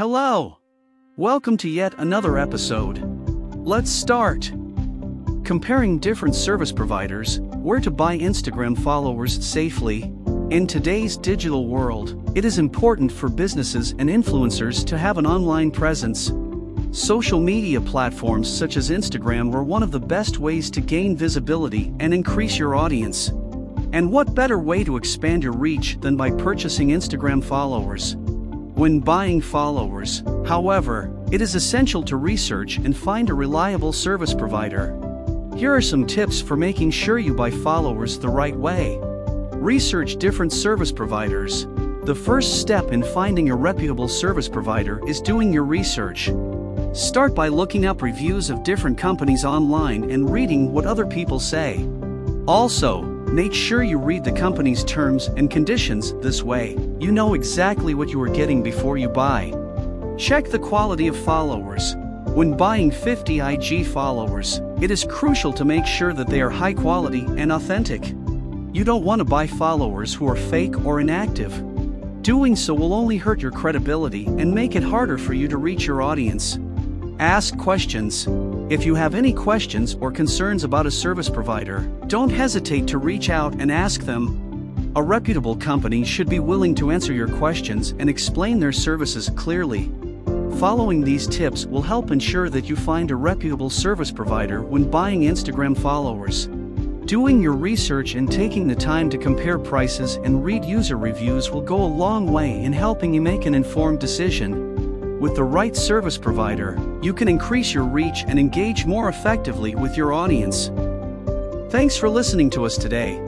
Hello! Welcome to yet another episode. Let's start. Comparing different service providers, where to buy Instagram followers safely. In today's digital world, it is important for businesses and influencers to have an online presence. Social media platforms such as Instagram are one of the best ways to gain visibility and increase your audience. And what better way to expand your reach than by purchasing Instagram followers? When buying followers, however, it is essential to research and find a reliable service provider. Here are some tips for making sure you buy followers the right way. Research different service providers. The first step in finding a reputable service provider is doing your research. Start by looking up reviews of different companies online and reading what other people say. Also, Make sure you read the company's terms and conditions this way, you know exactly what you are getting before you buy. Check the quality of followers. When buying 50 IG followers, it is crucial to make sure that they are high quality and authentic. You don't want to buy followers who are fake or inactive. Doing so will only hurt your credibility and make it harder for you to reach your audience. Ask questions. If you have any questions or concerns about a service provider, don't hesitate to reach out and ask them. A reputable company should be willing to answer your questions and explain their services clearly. Following these tips will help ensure that you find a reputable service provider when buying Instagram followers. Doing your research and taking the time to compare prices and read user reviews will go a long way in helping you make an informed decision. With the right service provider, you can increase your reach and engage more effectively with your audience. Thanks for listening to us today.